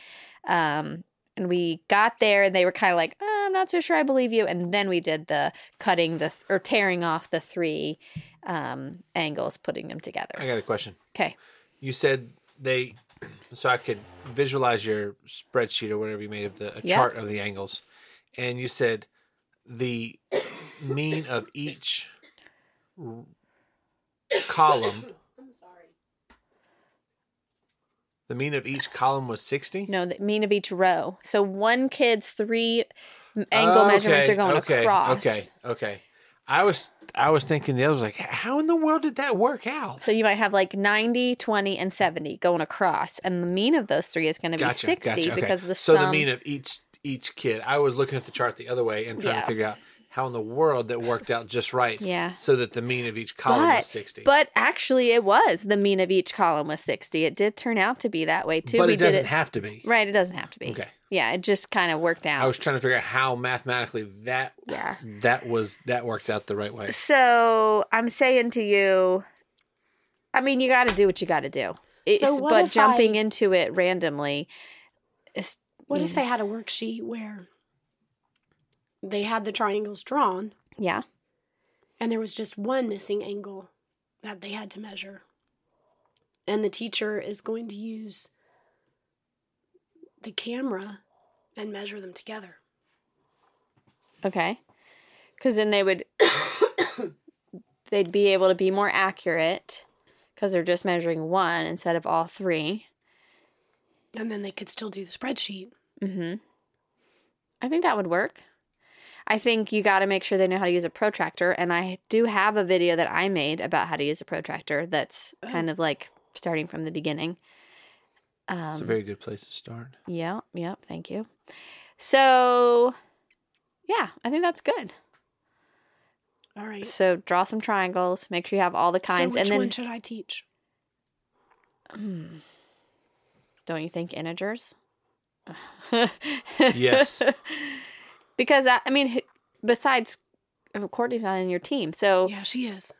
Um, and we got there and they were kind of like, "Uh, I'm not so sure I believe you. And then we did the cutting the, or tearing off the three um, angles, putting them together. I got a question. Okay. You said they, so I could visualize your spreadsheet or whatever you made of the a Yeah. chart of the angles, and you said the mean of each r- column. I'm sorry. The mean of each column was sixty. No, the mean of each row. So one kid's three m- angle Oh, measurements are going okay, across. Okay, okay. I was I was thinking the other was like, how in the world did that work out? So you might have like 90, 20, and 70 going across. And the mean of those three is going to be Gotcha, 60 gotcha, okay. because the so sum. the mean of each each kid. I was looking at the chart the other way and trying Yeah. to figure out how in the world that worked out just right. Yeah. So that the mean of each column but, was sixty. but actually, it was the mean of each column was 60. It did turn out to be that way too. But we it did doesn't it. have to be. right. It doesn't have to be. Okay. Yeah. It just kind of worked out. I was trying to figure out how mathematically that yeah. that was that worked out the right way. So I'm saying to you, I mean, you got to do what you got to do. It's, So what but if jumping I- into it randomly is What you if they had a worksheet where they had the triangles drawn yeah. and there was just one missing angle that they had to measure? And the teacher is going to use the camera and measure them together. Okay. Because then they would, they'd be able to be more accurate because they're just measuring one instead of all three. And then they could still do the spreadsheet. Mm-hmm. I think that would work. I think you got to make sure they know how to use a protractor. And I do have a video that I made about how to use a protractor that's kind of like starting from the beginning. Um, It's a very good place to start. Yeah, yeah, thank you. So, yeah, I think that's good. All right. So, draw some triangles, make sure you have all the kinds, so which and then one should I teach? don't you think integers? Yes. because I, I mean, besides uh, Courtney's not in your team, so Yeah, she is.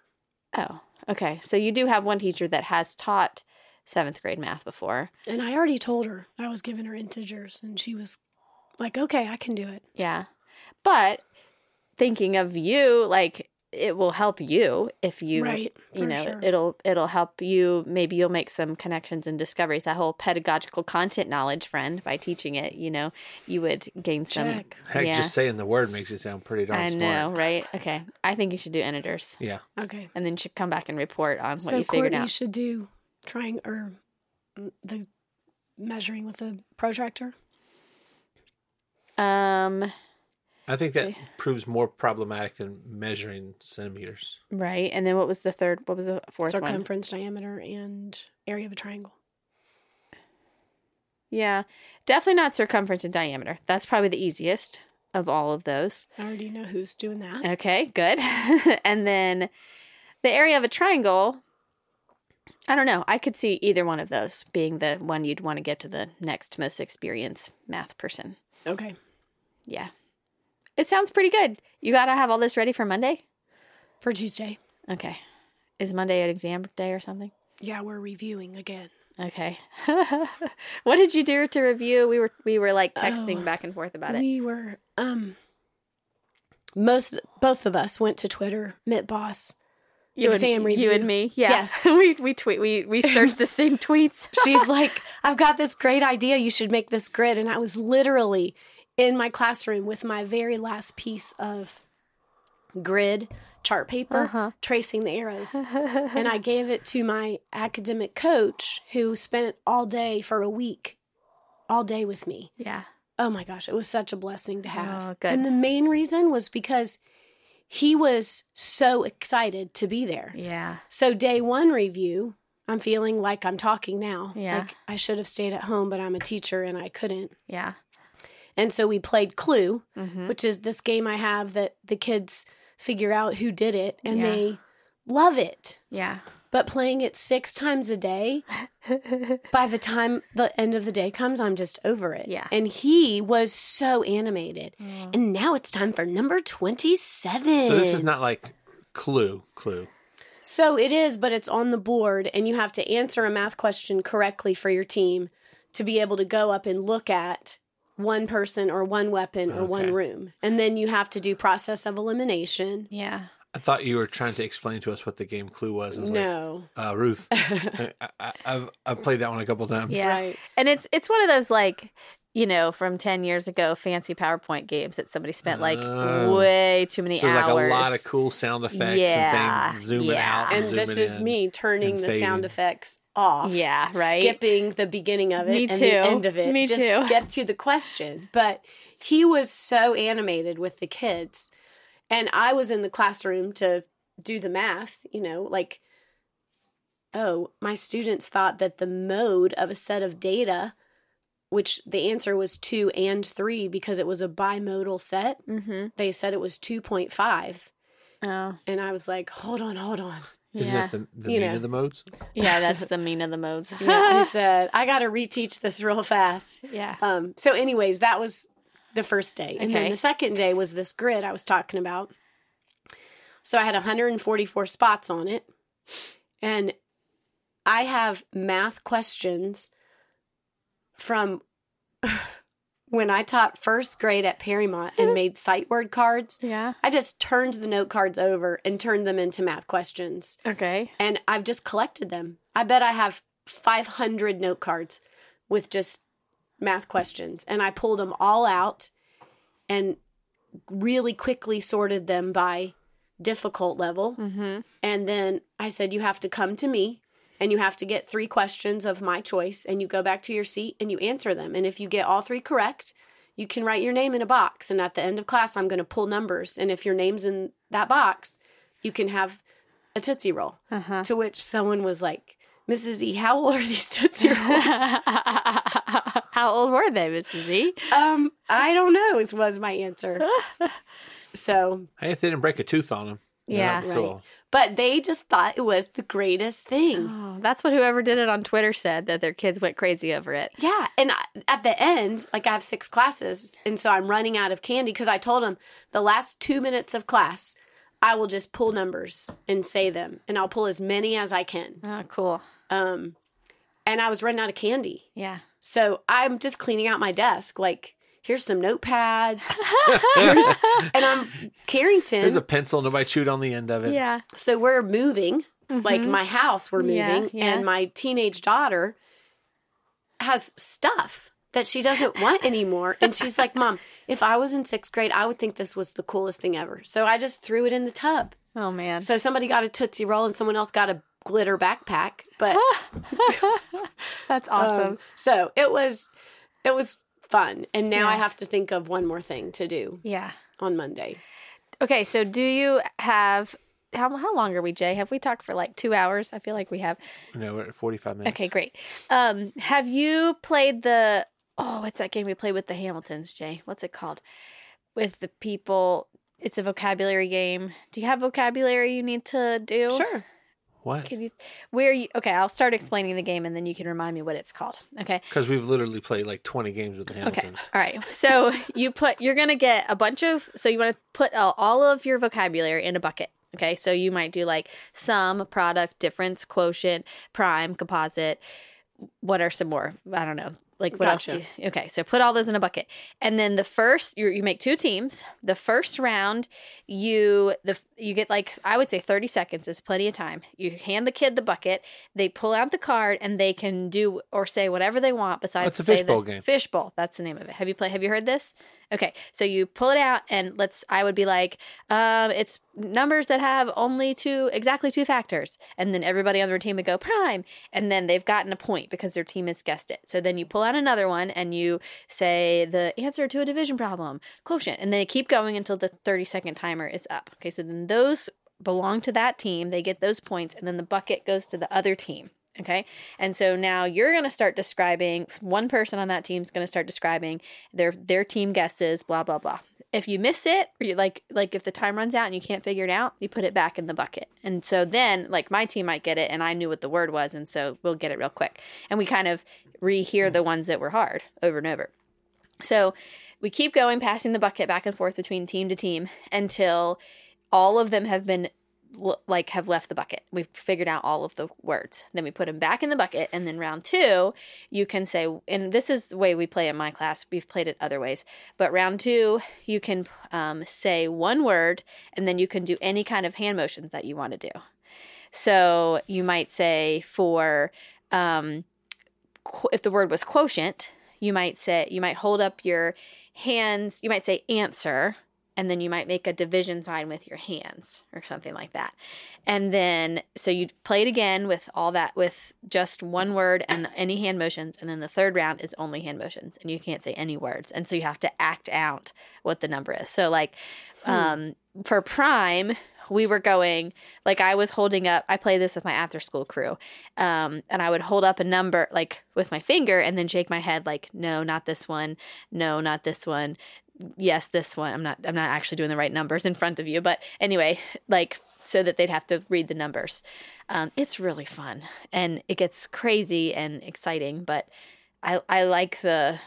oh, okay. So you do have one teacher that has taught seventh grade math before. And I already told her I was giving her integers, and she was like, okay, I can do it. Yeah, but thinking of you, like it will help you if you right. you know sure. it'll it'll help you maybe you'll make some connections and discoveries that whole pedagogical content knowledge friend by teaching it you know you would gain some Check. Heck, yeah just saying the word makes it sound pretty darn i smart. know right okay i think you should do integers Yeah. Okay. and then you should come back and report on what so you figured Courtney out should do trying or mm, the measuring with a protractor. um I think that proves more problematic than measuring centimeters. right and then what was the third what was the fourth one circumference, diameter, and area of a triangle. yeah definitely not circumference and diameter that's probably the easiest of all of those I already know who's doing that. Okay, good. and then the area of a triangle, I don't know. I could see either one of those being the one you'd want to get to the next most experienced math person. Okay. Yeah. It sounds pretty good. You got to have all this ready for Monday? For Tuesday. Okay. Is Monday an exam day or something? Yeah, we're reviewing again. Okay. what did you do to review? We were we were like texting Oh, back and forth about it. We were um most both of us went to Twitter, MTBoS. You exam and, review. You and me. Yeah. Yes. we we tweet we we searched the same tweets. She's like, I've got this great idea. You should make this grid. And I was literally in my classroom with my very last piece of grid chart paper Uh-huh. tracing the arrows. and I gave it to my academic coach who spent all day for a week, all day with me. Yeah. Oh my gosh, it was such a blessing to have. Oh, good. And the main reason was because he was so excited to be there. Yeah. So, day one review, I'm feeling like I'm talking now. Yeah. Like I should have stayed at home, but I'm a teacher and I couldn't. Yeah. And so we played Clue, Mm-hmm. which is this game I have that the kids figure out who did it and Yeah. they love it. Yeah. But playing it six times a day, by the time the end of the day comes, I'm just over it. Yeah. And he was so animated. And now it's time for number 27. So this is not like Clue. Clue. So it is, but it's on the board, and you have to answer a math question correctly for your team to be able to go up and look at one person or one weapon or one room. And then you have to do process of elimination. Yeah. I thought you were trying to explain to us what the game Clue was. I was No. like, uh, Ruth. I, I, I've I've played that one a couple times. Yeah. Right. And it's it's one of those like you know from 10 years ago fancy PowerPoint games that somebody spent like Oh. way too many So there's hours. like a lot of cool sound effects Yeah, and things zooming yeah. out. And, And this is me turning and the sound effects off. Yeah, right? Skipping the beginning of it Me and too. the end of it. Me Just too. get to the question. But he was so animated with the kids. And I was in the classroom to do the math, you know, like, oh, my students thought that the mode of a set of data, which the answer was two and three because it was a bimodal set, Mm-hmm. they said it was 2.5. Oh, And I was like, hold on, hold on. Isn't yeah. that the, the mean know. of the modes? yeah, that's the mean of the modes. Yeah, I said, I got to reteach this real fast. yeah. Um, so, anyways, that was the first day. And then the second day was this grid I was talking about. So, I had 144 spots on it. And I have math questions from when I taught first grade at Perrymont and made sight word cards. Yeah. I just turned the note cards over and turned them into math questions Okay. and I've just collected them. I bet I have 500 note cards with just math questions, and I pulled them all out and really quickly sorted them by difficult level. Mm-hmm. And then I said, You have to come to me and you have to get three questions of my choice, and you go back to your seat and you answer them. And if you get all three correct, you can write your name in a box. And at the end of class, I'm going to pull numbers. And if your name's in that box, you can have a Tootsie Roll. Uh-huh. To which someone was like, Mrs. E, how old are these Tootsie Rolls? How old were they, Mrs. E? um, I don't know, is was my answer. So, Hey, if they didn't break a tooth on them. Yeah. right. But they just thought it was the greatest thing. Oh, that's what whoever did it on Twitter said that their kids went crazy over it. Yeah. And I, at the end, like I have six classes. And so I'm running out of candy because I told them the last two minutes of class, I will just pull numbers and say them. And I'll pull as many as I can. Oh, cool. Um, and I was running out of candy. Yeah. So I'm just cleaning out my desk. Like, here's some notepads. Here's, and I'm Carrington. There's a pencil. Nobody chewed on the end of it. Yeah. so we're moving, like my house, we're moving, Yeah, yeah. and my teenage daughter has stuff that she doesn't want anymore. And she's like, Mom, if I was in sixth grade, I would think this was the coolest thing ever. So I just threw it in the tub. Oh, man. So somebody got a Tootsie Roll and someone else got a glitter backpack. But That's awesome. um, so it was it was fun. And now Yeah. I have to think of one more thing to do yeah. on Monday. Okay, so do you have how how long are we, Jay? Have we talked for like two hours? I feel like we have. No, we're at 45 minutes. Okay, great. Um, have you played the oh, what's that game we played with the Hamiltons, Jay? What's it called? With the people. It's a vocabulary game. Do you have vocabulary you need to do? Sure. What? Can you where you okay, I'll start explaining the game and then you can remind me what it's called. Okay. Because we've literally played like 20 games with the Okay. Hamiltons. All right. So you put you're gonna get a bunch of so you want to put all of your vocabulary in a bucket. Okay. So you might do like sum, product, difference, quotient, prime, composite, what are some more? I don't know. Like what else? Do you, okay, so put all those in a bucket, and then the first you you make two teams. The first round, you the you get like I would say thirty seconds is plenty of time. You hand the kid the bucket. They pull out the card and they can do or say whatever they want besides What's a say fishbowl the- game? Fishbowl. That's the name of it. Have you played? Have you heard this? Okay, so you pull it out and let's. I would be like, um, it's numbers that have only two exactly two factors, and then everybody on the team would go prime, and then they've gotten a point because their team has guessed it. So then you pull out another one and you say the answer to a division problem quotient, and they keep going until the thirty second timer is up. Okay, so then those belong to that team. They get those points, and then the bucket goes to the other team. Okay. And so now you're going to start describing one person on that team is going to start describing their their team guesses, blah blah blah. If you miss it, or you like like if the time runs out and you can't figure it out, you put it back in the bucket. And so then like my team might get it and I knew what the word was and so we'll get it real quick. And we kind of rehear the ones that were hard over and over. So we keep going, passing the bucket back and forth between team to team until all of them have been like have left the bucket. We've figured out all of the words. Then we put them back in the bucket, and then round two, you can say, and this is the way we play in my class. We've played it other ways, but round two, you can um, say one word, and then you can do any kind of hand motions that you want to do. So you might say for um, qu- if the word was quotient, you might say you might hold up your hands. You might say answer, and then you might make a division sign with your hands or something like that. And then so you play it again with all that with just one word and any hand motions, and then the third round is only hand motions, and you can't say any words, and so you have to act out what the number is. So like um, for prime we were going like I was holding up. I play this with my after school crew, um, and I would hold up a number like with my finger and then shake my head like, no, not this one, no, not this one, yes, this one. I'm not. I'm not actually doing the right numbers in front of you, but anyway, like so that they'd have to read the numbers. Um, it's really fun and it gets crazy and exciting, but I I like the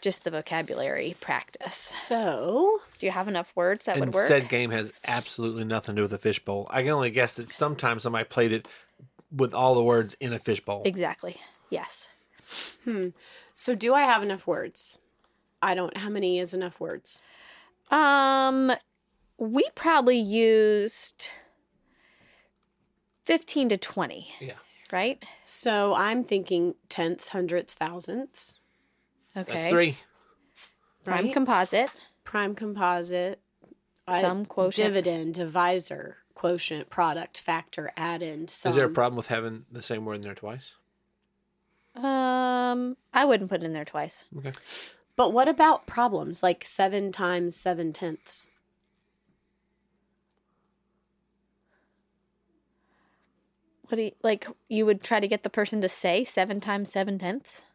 just the vocabulary practice. So, Do you have enough words that and would work? said game has absolutely nothing to do with a fishbowl. I can only guess that sometimes somebody played it with all the words in a fishbowl. exactly. Yes. Hmm. So do I have enough words? I don't. How many is enough words? Um, we probably used fifteen to twenty, Yeah, right? So I'm thinking tenths, hundredths, thousandths. Okay. that's three. Prime right? composite, Prime composite. I- sum quotient. dividend, divisor, quotient, product, factor, addend. Sum. Is there a problem with having the same word in there twice? Um, I wouldn't put it in there twice. Okay. But what about problems like seven times seven tenths? What do you like? You would try to get the person to say seven times seven tenths.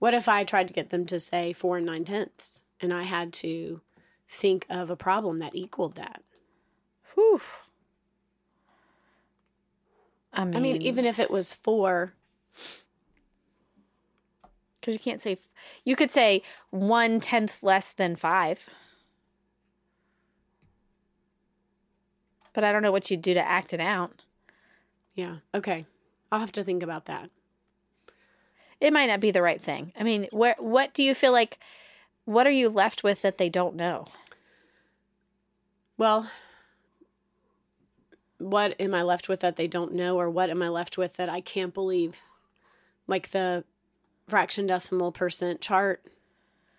What if I tried to get them to say four and nine tenths, and I had to think of a problem that equaled that? Whew. I mean, I mean, even if it was four, because you can't say, you could say one tenth less than five. But I don't know what you'd do to act it out. yeah, okay, I'll have to think about that. It might not be the right thing. I mean, where what do you feel like? What are you left with that they don't know? Well, what am I left with that they don't know, or what am I left with that I can't believe? Like the fraction decimal percent chart.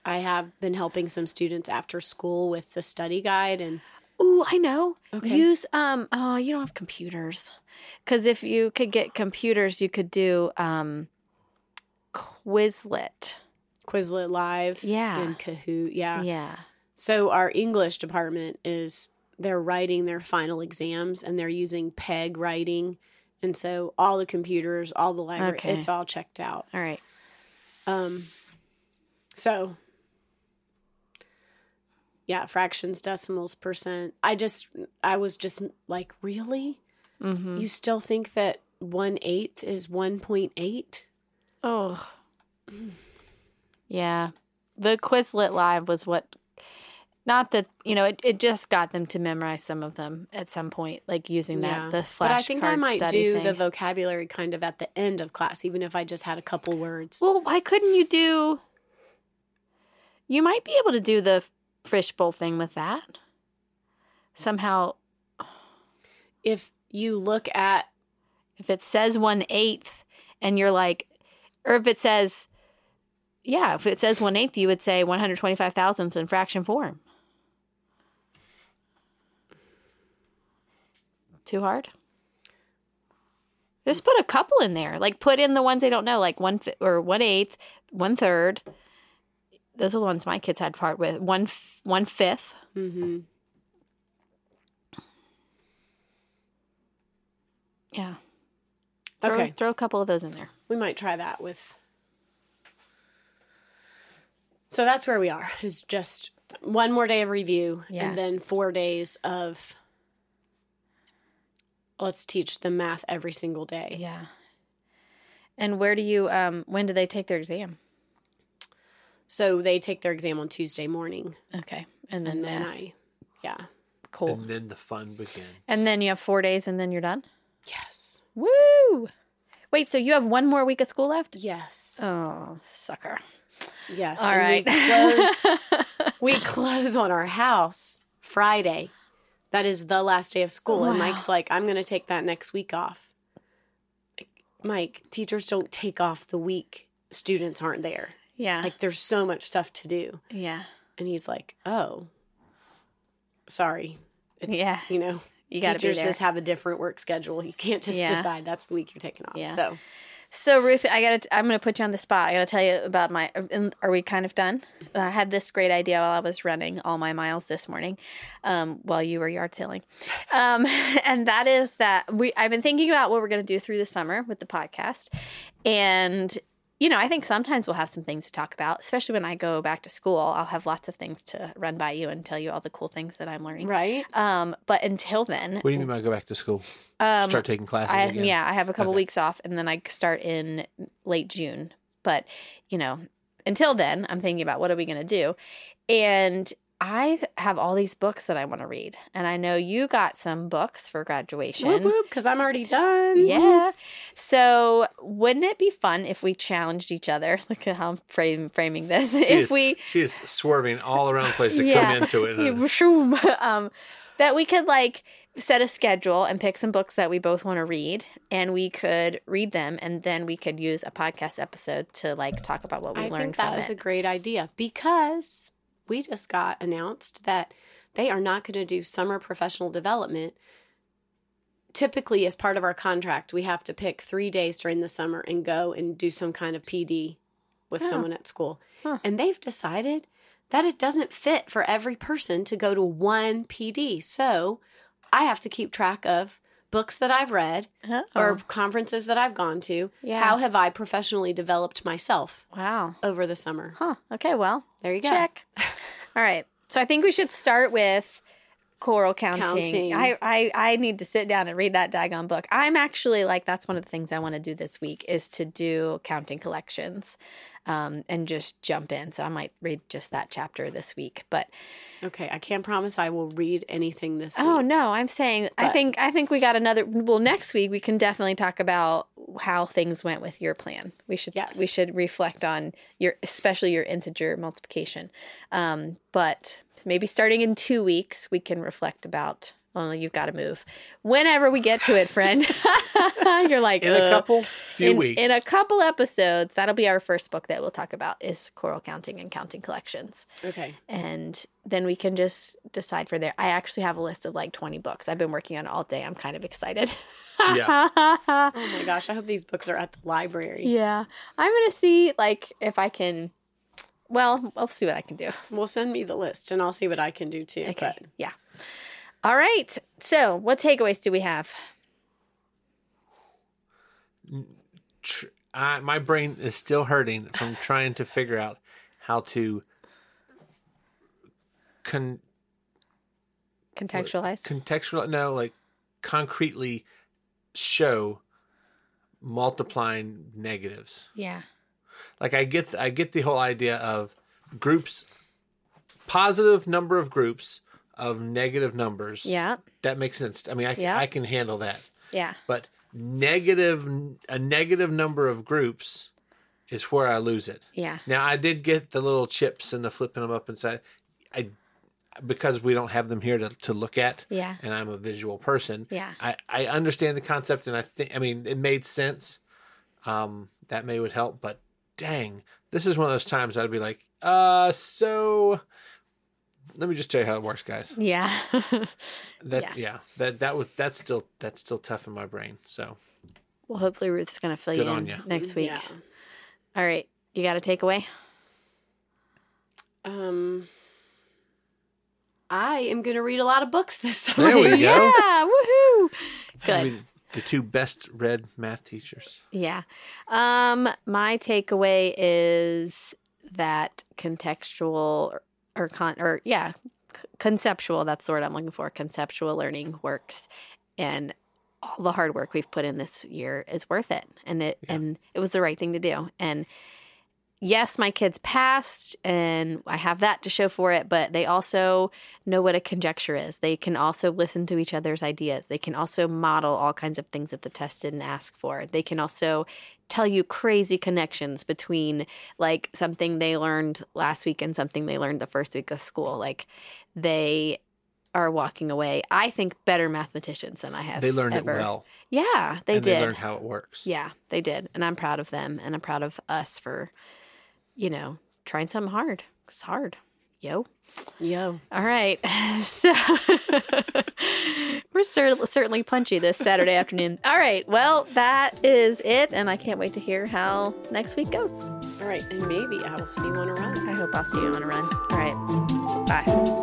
I have been helping some students after school with the study guide, and Ooh, I know. Okay. Use um. Oh, you don't have computers. Because if you could get computers, you could do um. Quizlet. Quizlet Live, Yeah. and Kahoot, yeah. Yeah. So our English department is they're writing their final exams and they're using PEG writing, and so all the computers, all the library, Okay. it's all checked out. All right. Um, so yeah, fractions, decimals, percent. I just, I was just like, really? Mm-hmm. You still think that one eighth is one point eight? Oh. Yeah. The Quizlet Live was what Not that you know, it, it just got them to memorize some of them at some point, like using that the flashcard but I think I might do thing. the vocabulary kind of at the end of class, even if I just had a couple words. Well, why couldn't you do? You might be able to do the fishbowl thing with that. Somehow, if you look at if it says one eighth, and you're like, or if it says, yeah, if it says one eighth, you would say one hundred twenty five thousandths in fraction form. Too hard. Just put a couple in there. Like put in the ones they don't know, like one fi- or one eighth, one third. Those are the ones my kids had part with. One f- one fifth. hmm Yeah. Throw, Okay. Throw a couple of those in there. we might try that with. So that's where we are. Is just one more day of review, Yeah. and then four days of. Let's teach them math every single day. Yeah. And where do you? Um, when do they take their exam? So they take their exam on Tuesday morning, Okay, and then and then. I, yeah, cool. And then the fun begins. And then you have four days, and then you're done. yes, Woo! Wait, so you have one more week of school left? yes, Oh, sucker! yes. All and right. we close. we close on our house Friday. That is the last day of school, and Mike's like, "I'm going to take that next week off." Mike, teachers don't take off the week students aren't there. yeah, Like, there's so much stuff to do, yeah. and he's like, "Oh, sorry." It's, Yeah. you know, You got to be teachers just have a different work schedule. You can't just Yeah. decide that's the week you're taking off. Yeah. So So Ruth, I got to I'm going to put you on the spot. I got to tell you about my are we kind of done? I had this great idea while I was running all my miles this morning um, while you were yard sailing. Um, and that is that we I've been thinking about what we're going to do through the summer with the podcast. And you know, I think sometimes we'll have some things to talk about, especially when I go back to school. I'll have lots of things to run by you and tell you all the cool things that I'm learning. right, Um, but until then, What do you mean by go back to school? um, Start taking classes I, again? yeah, I have a couple Okay. weeks off and then I start in late June. But, you know, until then, I'm thinking about what are we going to do? And I have all these books that I want to read. And I know you got some books for graduation. whoop whoop, because I'm already done. Yeah. So, wouldn't it be fun if we challenged each other? Look at how I'm frame, framing this. She if is, we she is swerving all around the place to Yeah. come into it. Yeah, um, that we could like set a schedule and pick some books that we both want to read and we could read them and then we could use a podcast episode to like talk about what we I learned think from that is it. a great idea because we just got announced that they are not going to do summer professional development. Typically, as part of our contract, we have to pick three days during the summer and go and do some kind of PD with Oh. someone at school. Huh. And they've decided that it doesn't fit for every person to go to one PD. So I have to keep track of books that I've read Uh-oh. or conferences that I've gone to. Yeah. How have I professionally developed myself wow. over the summer? Huh. Okay, well, There you go. check. All right. So I think we should start with choral counting. Counting. I, I I need to sit down and read that daggone book. I'm actually like that's one of the things I want to do this week is to do counting collections, um, and just jump in. So I might read just that chapter this week. But Okay, I can't promise I will read anything this week. oh week. no, I'm saying I think I think we got another. Well, next week we can definitely talk about how things went with your plan. We should Yes. we should reflect on your especially your integer multiplication. Um, but maybe starting in two weeks we can reflect about. Oh, you've got to move. Whenever we get to it, friend. You're like in a couple few in, weeks. in a couple episodes. That'll be our first book that we'll talk about is choral counting and counting collections Okay. and then we can just decide for there. I actually have a list of like 20 books. I've been working on all day. I'm kind of excited. Yeah. Oh my gosh, I hope these books are at the library. yeah. I'm going to see like if I can well, I'll see what I can do. Well, send me the list and I'll see what I can do too. Okay. But Yeah. All right. So, what takeaways do we have? I, my brain is still hurting from trying to figure out how to con- Contextualize. contextual no like concretely show multiplying negatives yeah. like i get i get the whole idea of groups positive number of groups of negative numbers. Yeah. That makes sense. I mean, I, can Yeah. I can handle that. Yeah. But negative, a negative number of groups is where I lose it. Yeah. Now I did get the little chips and the flipping them up inside. I because we don't have them here to, to look at. Yeah. And I'm a visual person. Yeah. I, I understand the concept and I think I mean it made sense. Um that may would help, but dang, this is one of those times I'd be like, uh so let me just tell you how it works, guys. Yeah. That's yeah. that that was that's still that's still tough in my brain. So well, hopefully Ruth's going to fill Good you in ya. next week. Yeah. All right. You got a takeaway? Um, I am going to read a lot of books this summer. There we go. Yeah. Woohoo. I Good. mean, the two best read math teachers. Yeah. Um, my takeaway is that contextual or, or con or yeah, c- conceptual, that's the word I'm looking for. Conceptual learning works and all the hard work we've put in this year is worth it. And it Yeah. and it was the right thing to do. And yes, my kids passed and I have that to show for it, but they also know what a conjecture is. They can also listen to each other's ideas. They can also model all kinds of things that the test didn't ask for. They can also tell you crazy connections between like something they learned last week and something they learned the first week of school. Like they are walking away, I think, better mathematicians than I have. They learned ever. it well. Yeah, they and did. they learned how it works. Yeah, they did. And I'm proud of them and I'm proud of us for, you know, trying something hard. It's hard. Yo. Yo. All right. So we're cer- certainly punchy this Saturday afternoon. All right. Well, that is it. And I can't wait to hear how next week goes. All right. And maybe I will see you on a run. I hope I'll see you on a run. All right. Bye.